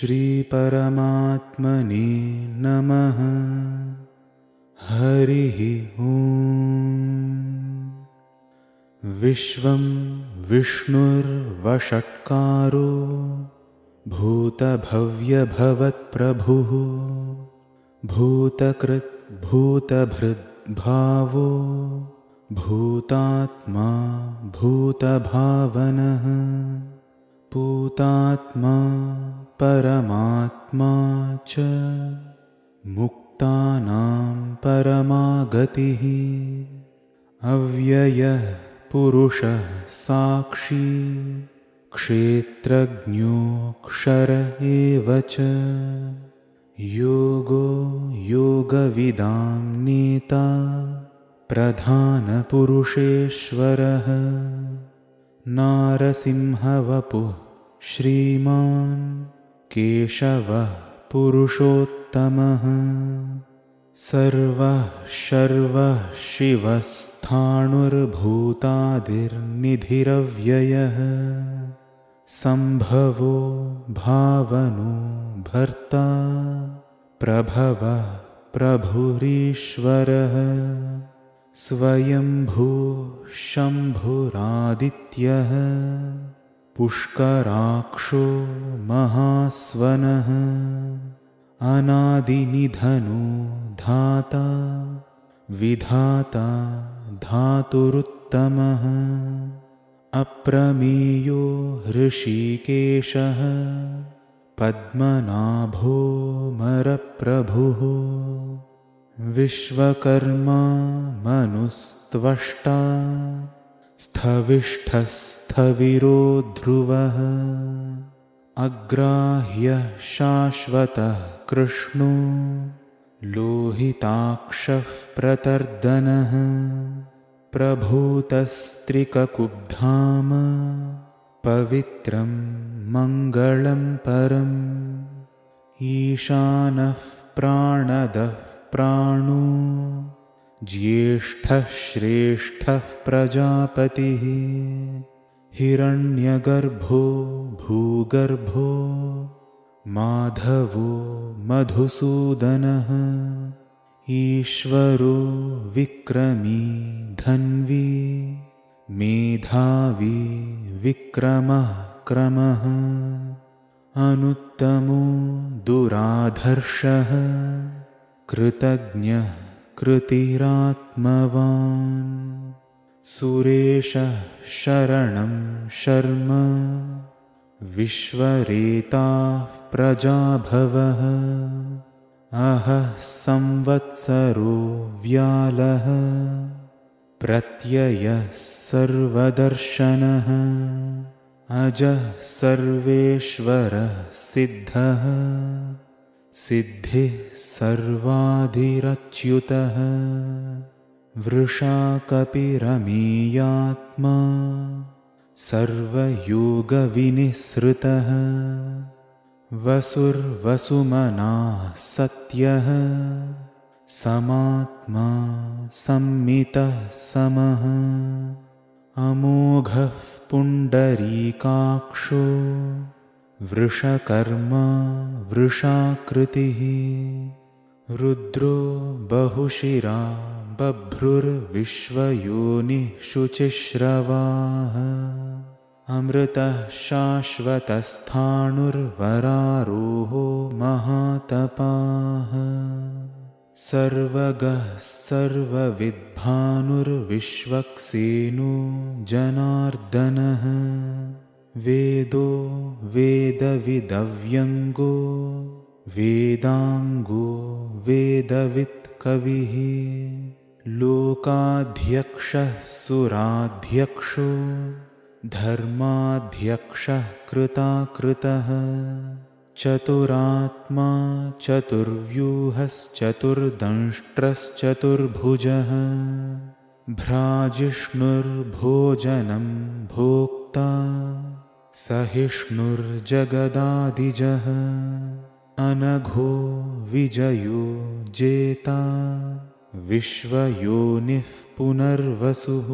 श्रीपरमात्मने नमः। हरिः विश्वं विष्णुर्वषट्कारो भूतभव्यभवत्प्रभुः। भूतकृद्भूतभृद्भावो भूतात्मा भूतभावनः पूतात्मा परमात्मा च। मुक्तानां परमागतिः। अव्ययः पुरुषः साक्षी। क्षेत्रज्ञोऽक्षर एव च। योगो योगविदां नेता प्रधानपुरुषेश्वरः। नारसिंहवपुः श्रीमान् केशवः पुरुषोत्तमः। सर्वः शर्वः शिवस्थाणुर्भूतादिर्निधिरव्ययः। सम्भवो भावनो भर्ता। प्रभवः प्रभुरीश्वरः। स्वयम्भू शम्भुरादित्यः पुष्कराक्षो महास्वनः अनादिनिधनो धाता विधाता धातुरुत्तमः अप्रमेयो हृषीकेशः पद्मनाभो मरप्रभुः विश्वकर्मा मनुस्त्वष्टा स्थविष्ठस्थविरो ध्रुवः अग्राह्यः शाश्वतः कृष्णो लोहिताक्षः प्रतर्दनः प्रभूतस्त्रिककुब्धाम पवित्रं मङ्गलं परम् ईशानः प्राणदः प्राणो ज्येष्ठः श्रेष्ठः प्रजापतिः। हिरण्यगर्भो भूगर्भो माधवो मधुसूदनः। ईश्वरो विक्रमी धन्वी मेधावी विक्रमः क्रमः। अनुत्तमो दुराधर्षः कृतज्ञः कृतिरात्मवान्। सुरेशः शरणं शर्म। विश्वरेताः प्रजाभवः। अहः संवत्सरो व्यालः। प्रत्ययः सर्वदर्शनः। अजः सर्वेश्वरः सिद्धः सिद्धिः सर्वाधिरच्युतः। वृषाकपिरमीयात्मा। सर्वयोगविनिःसृतः। वसुर्वसुमनाः सत्यः। समात्मा सम्मितः समः। अमोघः पुण्डरीकाक्षो वृषकर्मा वृषाकृतिः रुद्रो बहुशिरा बभ्रुर्विश्वयोनिः शुचिश्रवाः अमृतः शाश्वतस्थाणुर्वरारोहो महातपाः सर्वगः सर्वविद्भानुर्विश्वक्सेनो जनार्दनः वेदो वेदविदव्यङ्गो वेदाङ्गो वेदवित्कविः लोकाध्यक्षः सुराध्यक्षो धर्माध्यक्षः कृताकृतः चतुरात्मा चतुर्व्यूहश्चतुर्दंष्ट्रश्चतुर्भुजः भ्राजिष्णुर्भोजनं भोक्ता सहिष्णुर्जगदादिजः अनघो विजयो जेता विश्वयोनिः पुनर्वसुः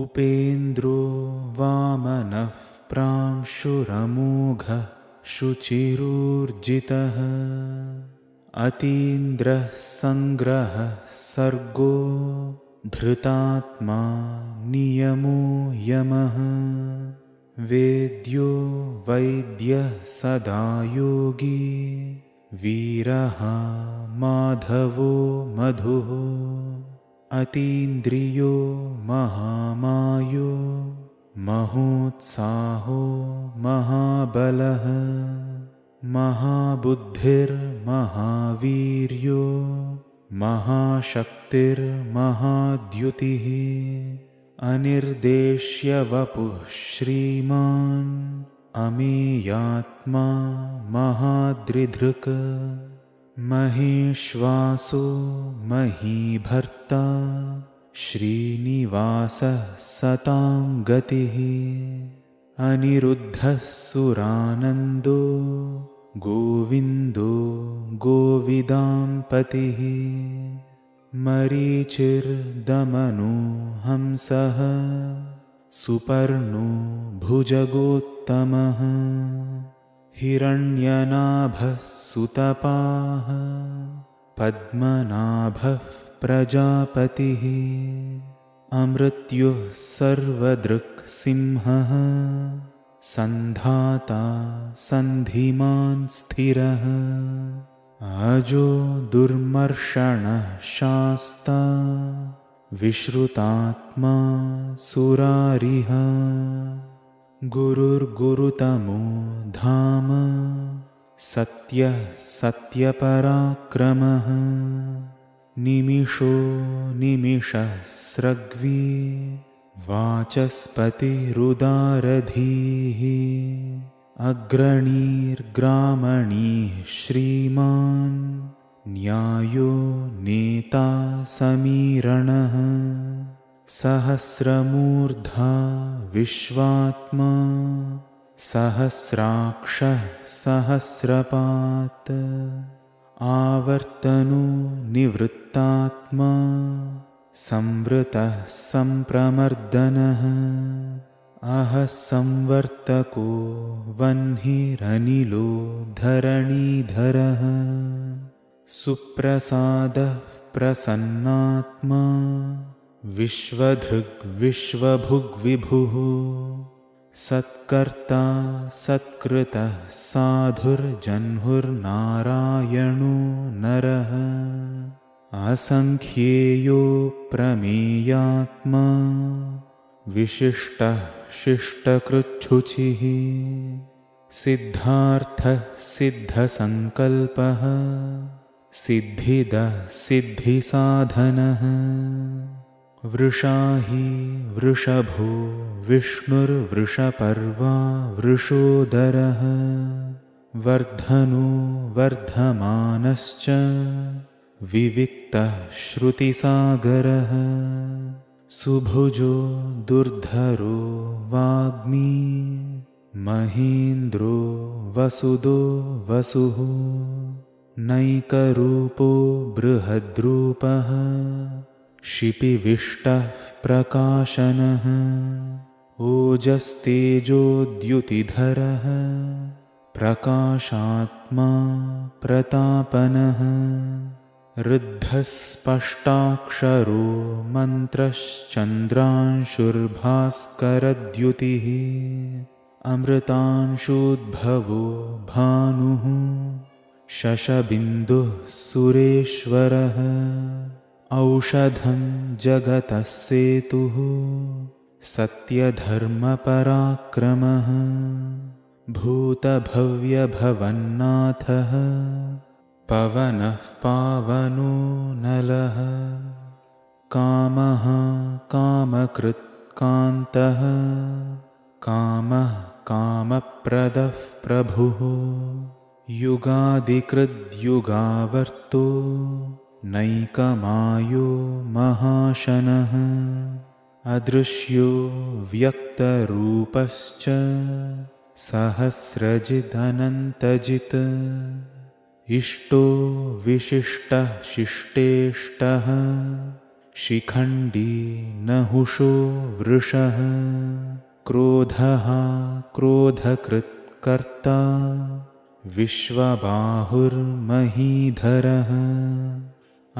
उपेन्द्रो वामनः प्रांशुरमोघः शुचिरूर्जितः अतीन्द्रः सङ्ग्रहः सर्गो धृतात्मा नियमो यमः वेद्यो वैद्यः सदा योगी। वीरः माधवो मधुः। अतीन्द्रियो महामायो। महोत्साहो महाबलः। महाबुद्धिर्महावीर्यो। महाशक्तिर्महाद्युतिः अनिर्देश्यवपुः श्रीमान् अमेयात्मा महाद्रिधृक् महेश्वासो महीभर्ता श्रीनिवासः सतां गतिः अनिरुद्धः सुरानन्दो गोविन्दो गोविदाम्पतिः मरीचिर्दमनो हंसः सुपर्णो भुजगोत्तमः हिरण्यनाभः सुतपाः पद्मनाभः प्रजापतिः अमृत्युः सर्वदृक्सिंहः सन्धाता सन्धिमान् स्थिरः अजो दुर्मर्षणः शास्ता विश्रुतात्मा सुरारिः गुरुर्गुरुतमो धाम सत्यः सत्यपराक्रमः निमिषो निमिषः स्रग्वी वाचस्पतिरुदारधीः अग्रणीर्ग्रामणीः श्रीमान् न्यायो नेता समीरणः सहस्रमूर्धा विश्वात्मा सहस्राक्षः सहस्रपात् आवर्तनो निवृत्तात्मा संवृतः सम्प्रमर्दनः अहः संवर्तको वह्निरनिलो धरणीधरः सुप्रसादः प्रसन्नात्मा विश्वधृग्विश्वभुग्विभुः सत्कर्ता सत्कृतः साधुर्जह्नुर्नारायणो नरः असङ्ख्येयो प्रमेयात्मा विशिष्टः शिष्टकृच्छुचिः सिद्धार्थः सिद्धसङ्कल्पः सिद्धिदः सिद्धिसाधनः। वृषाही वृषभो विष्णुर्वृषपर्वा वृषोदरः। वर्धनो वर्धमानश्च विविक्तः श्रुतिसागरः सुभुजो दुर्धरो वाग्मी महेन्द्रो वसुदो वसुः नैकरूपो बृहद्रूपः शिपिविष्टः प्रकाशनः ओजस्तेजोद्युतिधरः प्रकाशात्मा प्रतापनः ऋद्धस्पष्टाक्षरो मन्त्रश्चन्द्रांशुर्भास्करद्युतिः। अमृतांशुद्भवो भानुः। शशबिन्दुः सुरेश्वरः। औषधं जगतः सेतुः सत्यधर्मपराक्रमः। भूतभव्यभवन्नाथः पवनः पावनो नलः कामः कामकृत्कान्तः कामः कामप्रदः प्रभुः। युगादिकृद्युगावर्तो नैकमायो महाशनः अदृश्यो व्यक्तरूपश्च सहस्रजिदनन्तजित् इष्टो विशिष्टः शिष्टेष्टः शिखण्डी नहुषो वृषः क्रोधः क्रोधकृत् कर्ता विश्वबाहुर्महीधरः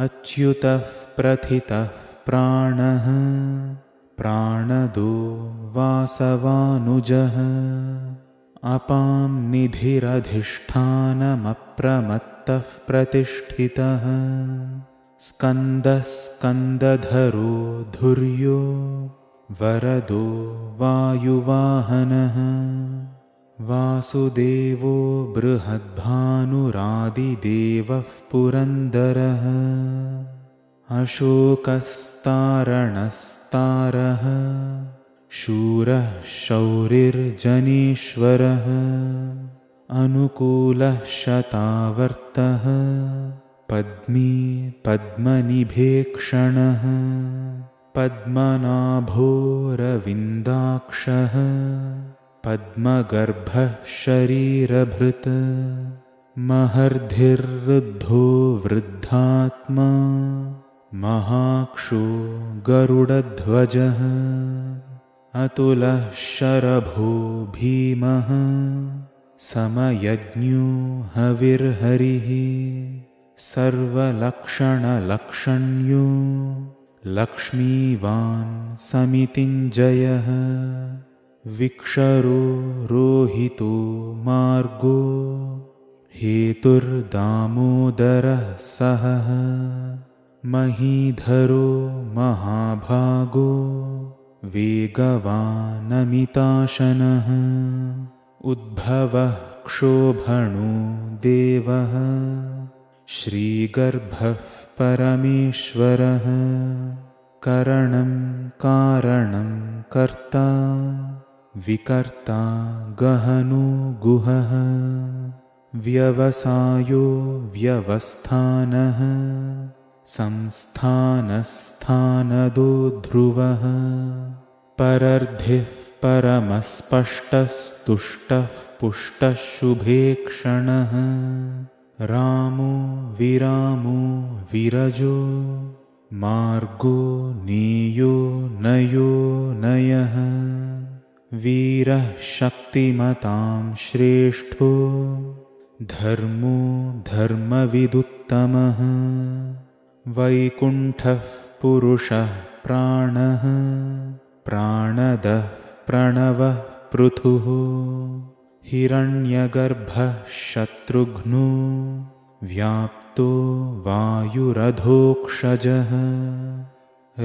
अच्युतः प्रथितः प्राणः प्राणदो वासवानुजः अपां निधिरधिष्ठानमप्रमत्तः प्रतिष्ठितः। स्कन्दस्कन्दधरो धुर्यो वरदो वायुवाहनः। वासुदेवो बृहद्भानुरादिदेवः पुरन्दरः। अशोकस्तारणस्तारः शूरः शौरिर्जनेश्वरः अनुकूलः शतावर्तः पद्मी पद्मनिभेक्षणः पद्मनाभोरविन्दाक्षः पद्मगर्भः शरीरभृत् महर्धिर्वृद्धो वृद्धात्मा महाक्षो गरुडध्वजः अतुलः शरभो भीमः समयज्ञो हविर्हरिः सर्वलक्षणलक्षण्यो लक्ष्मीवान् समितिञ्जयः विक्षरो रोहितो मार्गो हेतुर्दामोदरः सहः महीधरो महाभागो वेगवानमिताशनः। उद्भवः क्षोभणो देवः। श्रीगर्भः परमेश्वरः। करणं कारणं कर्ता। विकर्ता गहनो गुहः। व्यवसायो व्यवस्थानः संस्थानस्थानदो ध्रुवः परर्धिः परमस्पष्टस्तुष्टः पुष्टः शुभेक्षणः रामो विरामो विरजो मार्गो नेयो नयो नयः। वीरः शक्तिमतां श्रेष्ठो धर्मो धर्मविदुत्तमः वैकुण्ठः पुरुषः प्राणः प्राणदः प्रणवः पृथुः हिरण्यगर्भः शत्रुघ्नो व्याप्तो वायुरधोक्षजः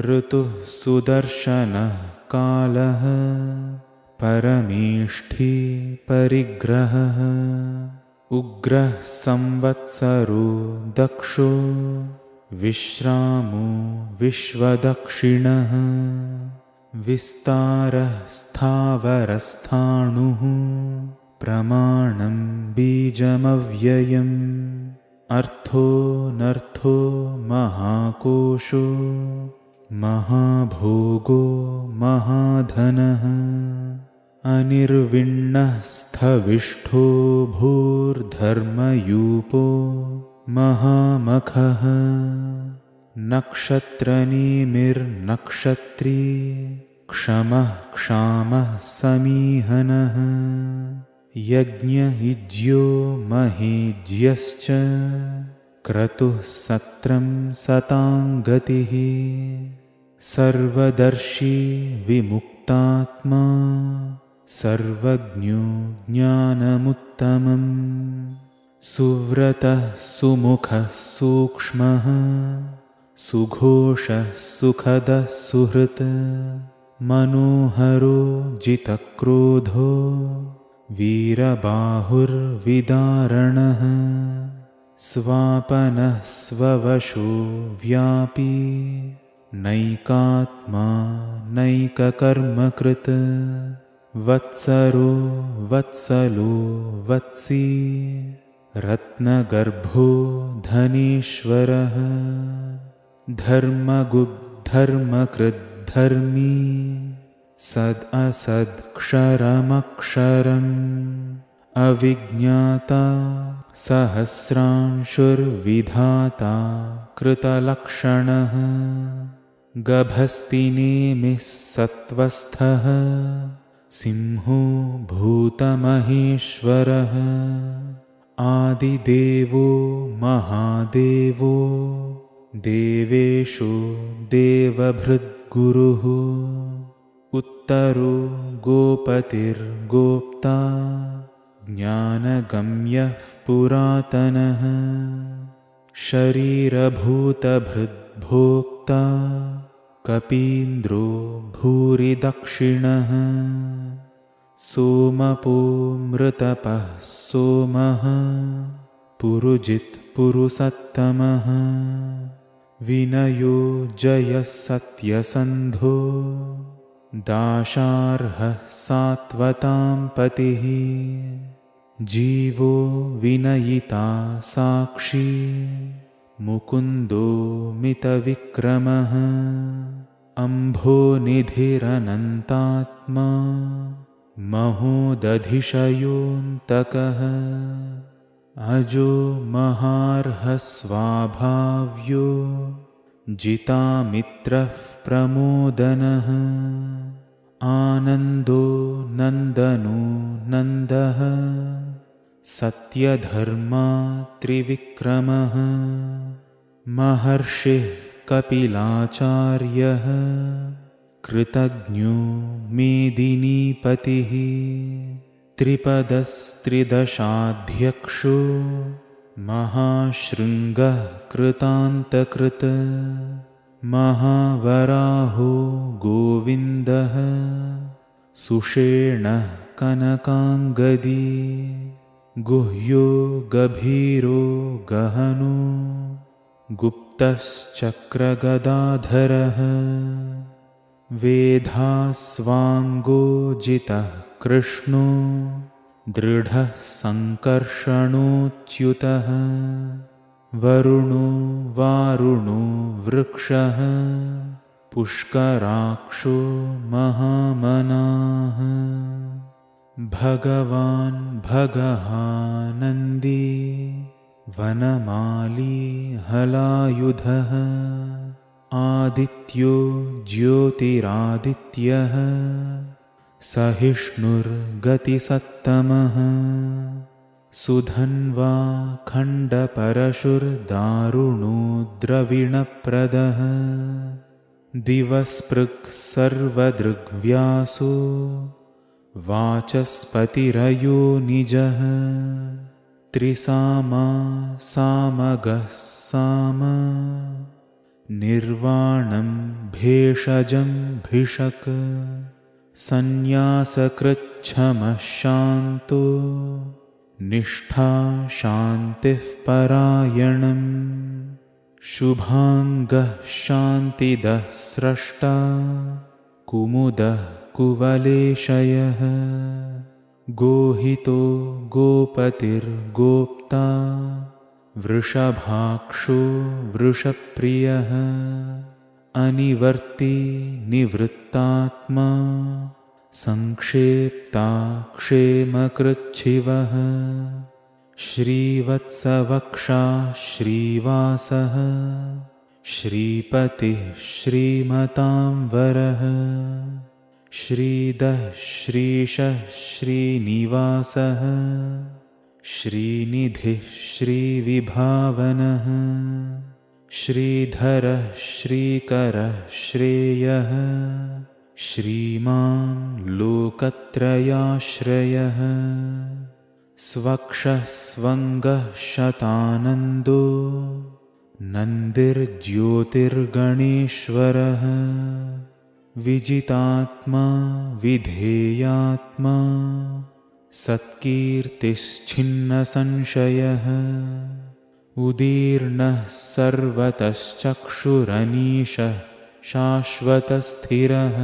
ऋतुः सुदर्शनः कालः परमेष्ठी परिग्रहः उग्रः संवत्सरो दक्षो विश्रामो विश्वदक्षिणः विस्तारः स्थावरस्थाणुः प्रमाणं बीजमव्ययम् अर्थो महाकोशो महाभोगो महाधनः अनिर्विण्णस्थविष्ठो भूर्धर्मयूपो महामखः नक्षत्रनेमिर्नक्षत्री क्षमः क्षामः समीहनः यज्ञयुज्यो महेज्यश्च क्रतुः सत्रं सताङ्गतिः सर्वदर्शी विमुक्तात्मा सर्वज्ञो ज्ञानमुत्तमम् सुव्रतः सुमुखः सूक्ष्मः सुघोषः सुखदः सुहृत् मनोहरो जितक्रोधो वीरबाहुर्विदारणः स्वापनः स्ववशो व्यापी नैकात्मा नैककर्मकृत् वत्सरो वत्सलो वत्सी रत्नगर्भो धनेश्वरः धर्मगुद्धर्मकृद्धर्मी सद् अविज्ञाता सहस्रांशुर्विधाता कृतलक्षणः गभस्तिनेमिः सत्त्वस्थः सिंहो भूतमहेश्वरः आदिदेवो महादेवो देवेषु देवभृद्गुरुः उत्तरो गोपतिर्गोप्ता ज्ञानगम्यः पुरातनः शरीरभूतभृद्भोक्ता कपीन्द्रो भूरिदक्षिणः सोमपोमृतपः सोमः पुरुजित्पुरुसत्तमः विनयो जयः सत्यसन्धो दाशार्हः सात्वतां पतिः। जीवो विनयिता साक्षी मुकुन्दो मितविक्रमः। अम्भोनिधिरनन्तात्मा महोदधिशयोऽन्तकः अजो महार्हस्वाभाव्यो जितामित्रः प्रमोदनः। आनन्दो नन्दनो नन्दः। सत्यधर्मा त्रिविक्रमः। महर्षिः कपिलाचार्यः कृतज्ञो मेदिनीपतिः त्रिपदस्त्रिदशाध्यक्षो महाशृङ्गः कृतान्तकृत महावराहो गोविन्दः सुषेणः कनकाङ्गदी गुह्यो गभीरो गहनो गुप्तश्चक्रगदाधरः वेधास्वाङ्गोजितः कृष्णो दृढः सङ्कर्षणोच्युतः वरुणो वारुणो वृक्षः पुष्कराक्षो महामनाः। भगवान् भगहानन्दी वनमाली हलायुधः आदित्यो ज्योतिरादित्यः। सहिष्णुर्गतिसत्तमः। सुधन्वा खण्डपरशुर्दारुणो द्रविणप्रदः दिवस्पृक् सर्वदृग्व्यासो। वाचस्पतिरयो निजः। त्रिसामा सामगः साम निर्वाणं भेषजं भिषक् सन्न्यासकृच्छमः शान्तो निष्ठा शान्तिः परायणम् शुभाङ्गः शान्तिदः स्रष्टा कुमुदः कुवलेशयः गोहितो गोपतिर्गोप्ता वृषभाक्षो वृषप्रियः अनिवर्ति निवृत्तात्मा संक्षेप्ता क्षेमकृच्छिवः श्रीवत्सवक्षा श्रीवासः श्रीपतिः श्रीमतां वरः श्रीदः श्रीशः श्रीनिवासः श्रीनिधिः श्रीविभावनः श्रीधरः श्रीकरः श्रेयः श्रीमान् लोकत्रयाश्रयः स्वक्षः स्वङ्गः शतानन्दो नन्दिर्ज्योतिर्गणेश्वरः विजितात्मा विधेयात्मा सत्कीर्तिश्छिन्नसंशयः। उदीर्णः सर्वतश्चक्षुरनीशः शाश्वतस्थिरः।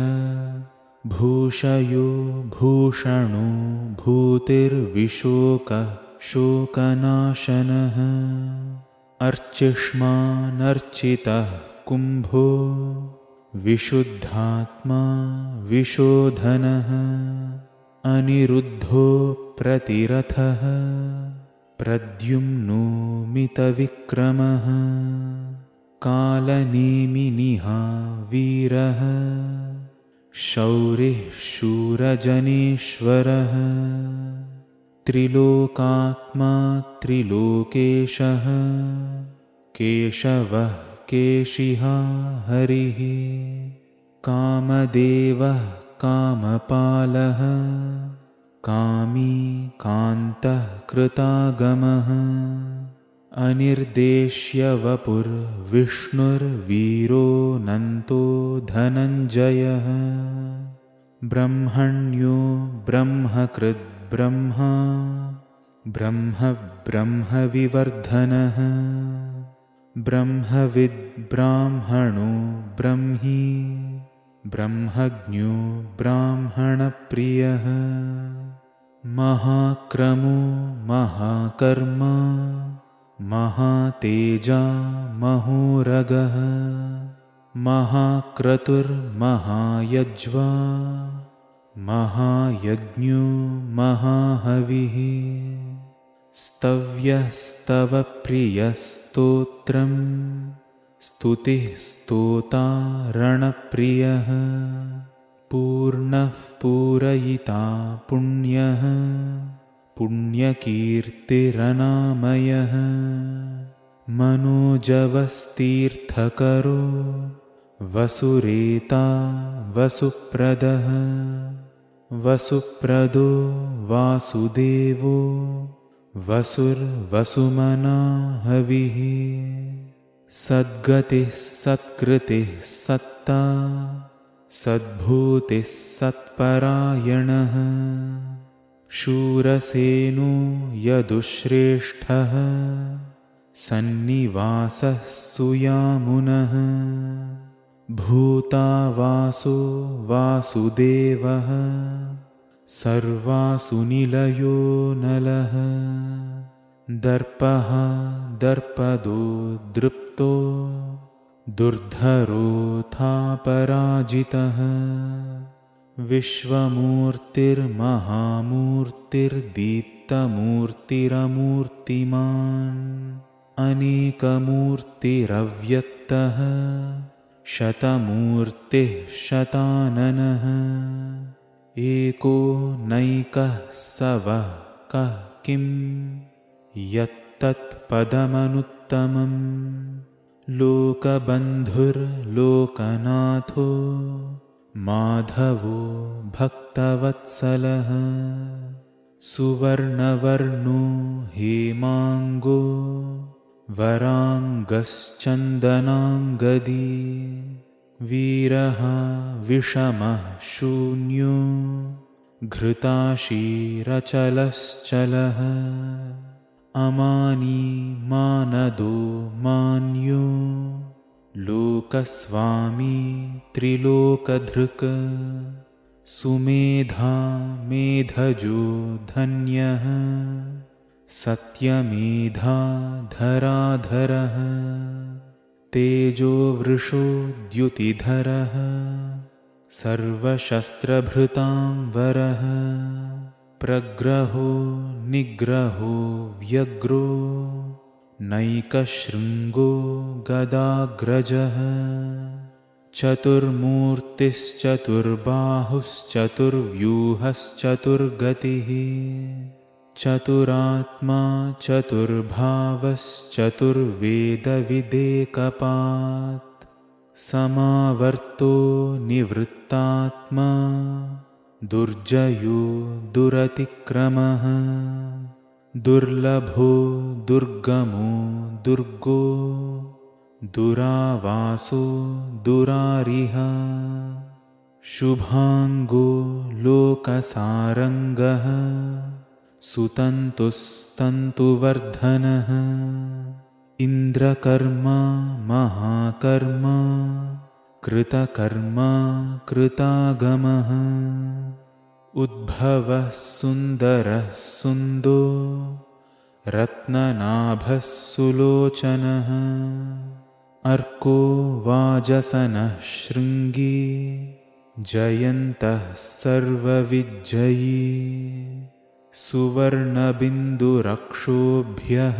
भूषयो भूषणो भूतिर्विशोकः शोकनाशनः। अर्चिष्मानर्चितः कुम्भो विशुद्धात्मा विशोधनः अनिरुद्धो प्रतिरथः प्रद्युम्नो मितविक्रमः कालनेमिनिहा वीरः शौरिः शूरजनेश्वरः त्रिलोकात्मा त्रिलोकेशः केशवः केशिहा हरिः कामदेवः कामपालः कामी कान्तः कृतागमः नन्तो धनञ्जयः। ब्रह्मण्यो ब्रह्मकृद्ब्रह्मा ब्रह्म ब्रह्मविवर्धनः। ब्रह्मविद्ब्राह्मणो ब्रह्मी ब्रह्मज्ञो ब्राह्मणप्रियः। महाक्रमो महाकर्म महातेजा महोरगः। महाक्रतुर्महायज्वा महायज्ञो महाहविः। स्तव्यस्तवप्रियस्तोत्रम् स्तुतिः स्तोतारणप्रियः पूर्णः पूरयिता पुण्यः पुण्यकीर्तिरनामयः। मनोजवस्तीर्थकरो वसुरेता वसुप्रदः वसुप्रदो वासुदेवो वसुर्वसुमना हविः सद्गतिः सत्कृतिः सत्ता सद्भूतिः सत्परायणः शूरसेनो यदुश्रेष्ठः सन्निवासः सुयामुनः भूतावासो वासुदेवः सर्वासुनिलयो नलः दर्पः दर्पदो दृप्तो दुर्धरोथापराजितः विश्वमूर्तिर्महामूर्तिर्दीप्तमूर्तिरमूर्तिमान् अनेकमूर्तिरव्यक्तः शतमूर्तिः शताननः। एको नैकः स वः कः किम् यत्तत्पदमनुत्तमम् लोकबन्धुर्लोकनाथो माधवो भक्तवत्सलः। सुवर्णवर्णो हेमाङ्गो वराङ्गश्चन्दनाङ्गदी। वीरः विषमः शून्यो घृताशीरचलश्चलः अमानी मानदो मान्यो। लोकस्वामी त्रिलोकधृक्। सुमेधा मेधजो धन्यः। सत्यमेधा धराधरः। तेजोवृषो द्युतिधरः। सर्वशस्त्रभृतां वरः प्रग्रहो निग्रहो व्यग्रो नैकशृङ्गो गदाग्रजः चतुर्मूर्तिश्चतुर्बाहुश्चतुर्व्यूहश्चतुर्गतिः चतुरात्मा चतुर्भावश्चतुर्वेदविदेकपात् समावर्तो निवृत्तात्मा दुर्जयो दुरतिक्रमः दुर्लभो दुर्गमो दुर्गो दुरावासो दुरारिह शुभाङ्गो लोकसारङ्गः सुतन्तुस्तन्तुवर्धनः इन्द्रकर्मा महाकर्मा कृतकर्मा कृतागमः। उद्भवः सुन्दरः सुन्दो रत्ननाभः सुलोचनः। अर्को वाजसनः शृङ्गी जयन्तः सर्वविज्जयी सुवर्णबिन्दुरक्षोभ्यः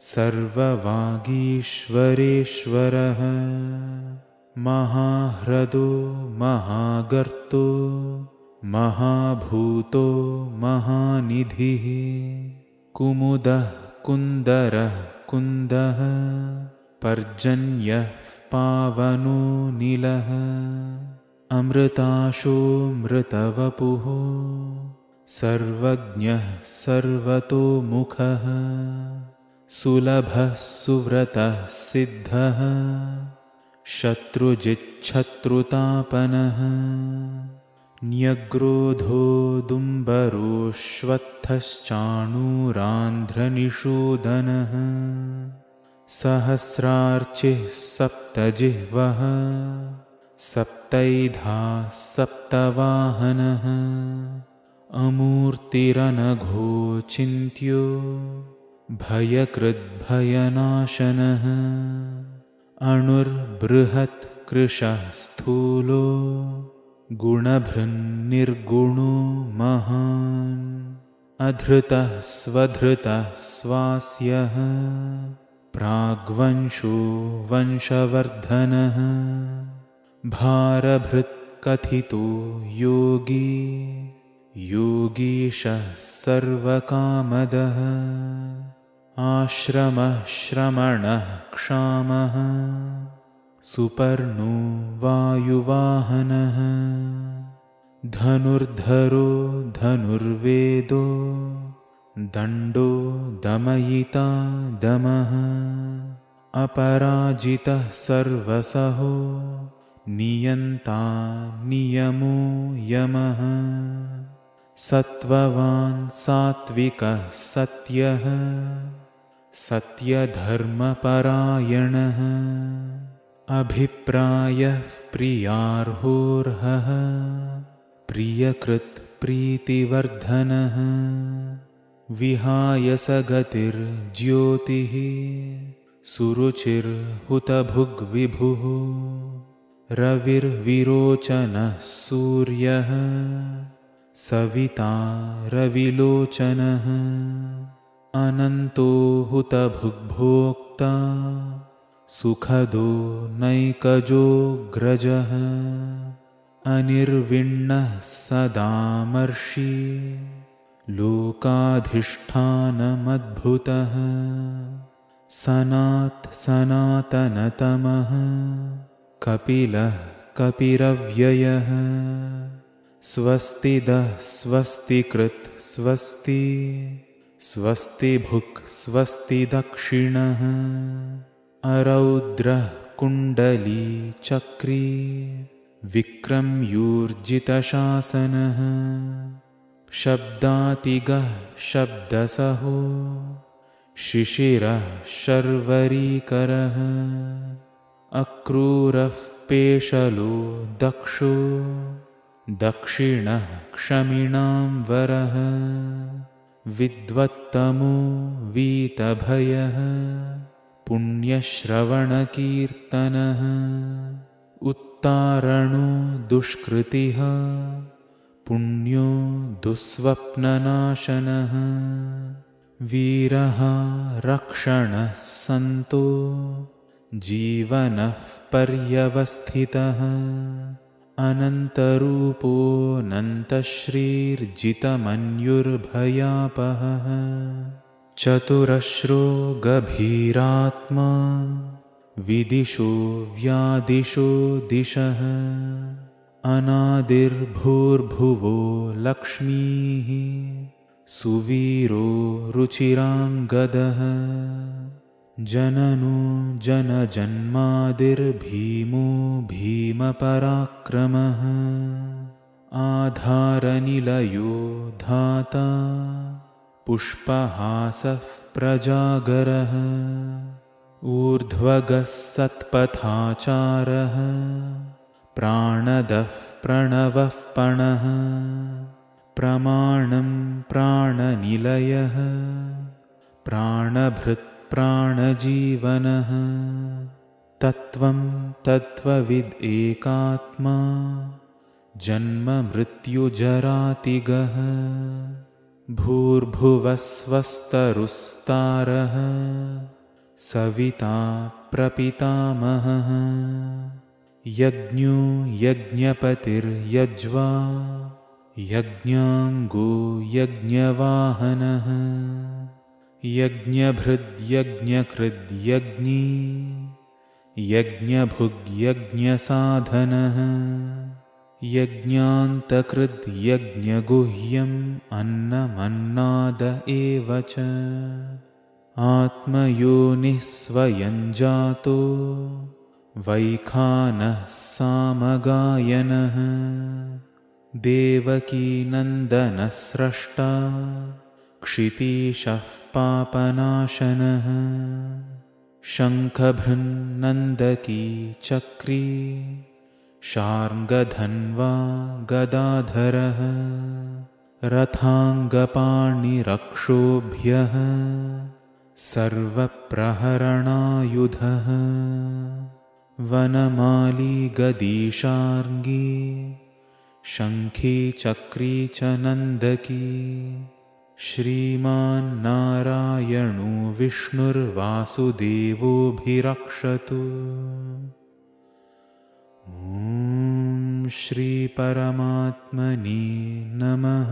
सर्ववागीश्वरेश्वरः महाह्रदो महागर्तो महाभूतो महानिधिः कुमुदः कुन्दरः कुन्दः पर्जन्यः पावनो नीलः मृतवपुः सर्वज्ञः सर्वतोमुखः सुलभः सुव्रतः सिद्धः शत्रुजिच्छत्रुतापनः। न्यग्रोधोदुम्बरोश्वत्थश्चाणूरान्ध्रनिषोदनः सहस्रार्चिः सप्तजिह्वः। सप्तैधा सप्तवाहनः। अमूर्तिरनघोचिन्त्यो भयकृद्भयनाशनः अणुर्बृहत्कृशः स्थूलो गुणभृन्निर्गुणो महान्। अधृतः स्वधृतः स्वास्यः। प्राग्वंशो वंशवर्धनः। भारभृत्कथितो योगी। योगीशः सर्वकामदः आश्रमः श्रमणः क्षामः। सुपर्णो वायुवाहनः। धनुर्धरो धनुर्वेदो। दण्डो दमयिता दमः। अपराजितः सर्वसहो। नियन्ता नियमो यमः। सत्त्ववान् सात्विकः सत्यः सत्यधर्मपरायणः अभिप्रायः प्रियार्होर्हः प्रियकृत्प्रीतिवर्धनः विहायसगतिर्ज्योतिः सुरुचिर्हुतभुग्विभुः रविर्विरोचनः सूर्यः सविता रविलोचनः अनन्तो हुतभुग्भोक्ता सुखदो नैकजोऽग्रजः अनिर्विण्णः सदामर्षि लोकाधिष्ठानमद्भुतः सनात् सनातनतमः कपिलः कपिरव्ययः स्वस्तिदः स्वस्तिकृत् स्वस्ति स्वस्तिभुक् स्वस्तिदक्षिणः अरौद्रः कुण्डली चक्री विक्रम्यूर्जितशासनः शब्दातिगः शब्दसहो शिशिरः शर्वरीकरः अक्रूरः पेशलो दक्षो दक्षिणः क्षमिणां वरः विद्वत्तमो वीतभयः पुण्यश्रवणकीर्तनः उत्तारणो दुष्कृतिः पुण्यो दुःस्वप्ननाशनः। वीरः रक्षणः सन्तो जीवनः पर्यवस्थितः अनन्तरूपोऽनन्तश्रीर्जितमन्युर्भयापहः चतुरश्रो गभीरात्मा विदिशो व्यादिशो दिशः। अनादिर्भूर्भुवो लक्ष्मीः सुवीरो रुचिराङ्गदः जननो जनजन्मादिर्भीमो भीमपराक्रमः। आधारनिलयो धाता पुष्पहासः प्रजागरः। ऊर्ध्वगः सत्पथाचारः। प्राणदः प्रणवः पणः। प्रमाणं प्राणनिलयः प्राणभृत्प्राणजीवनः तत्त्वं तत्त्वविद् एकात्मा। जन्ममृत्युजरातिगः भूर्भुवस्वस्तरुस्तारः। सविता प्रपितामहः। यज्ञो यज्ञपतिर्यज्वा। यज्ञाङ्गो यज्ञवाहनः यज्ञभृद्यज्ञकृद्यज्ञी यज्ञभुग्यज्ञसाधनः यज्ञान्तकृद्यज्ञगुह्यम् अन्नमन्नाद एव च। आत्मयोनिः स्वयञ्जातो वैखानः सामगायनः देवकीनन्दनस्रष्टा क्षितीशः पापनाशनः। शङ्खभृन्नन्दकी चक्री। शार्ङ्गधन्वा गदाधरः। रथाङ्गपाणिरक्षोभ्यः। सर्वप्रहरणायुधः। वनमाली गदीशार्ङ्गी शङ्खी चक्री च नन्दकी श्रीमान्नारायणो विष्णुर्वासुदेवोऽभिरक्षतु। ॐ श्रीपरमात्मने नमः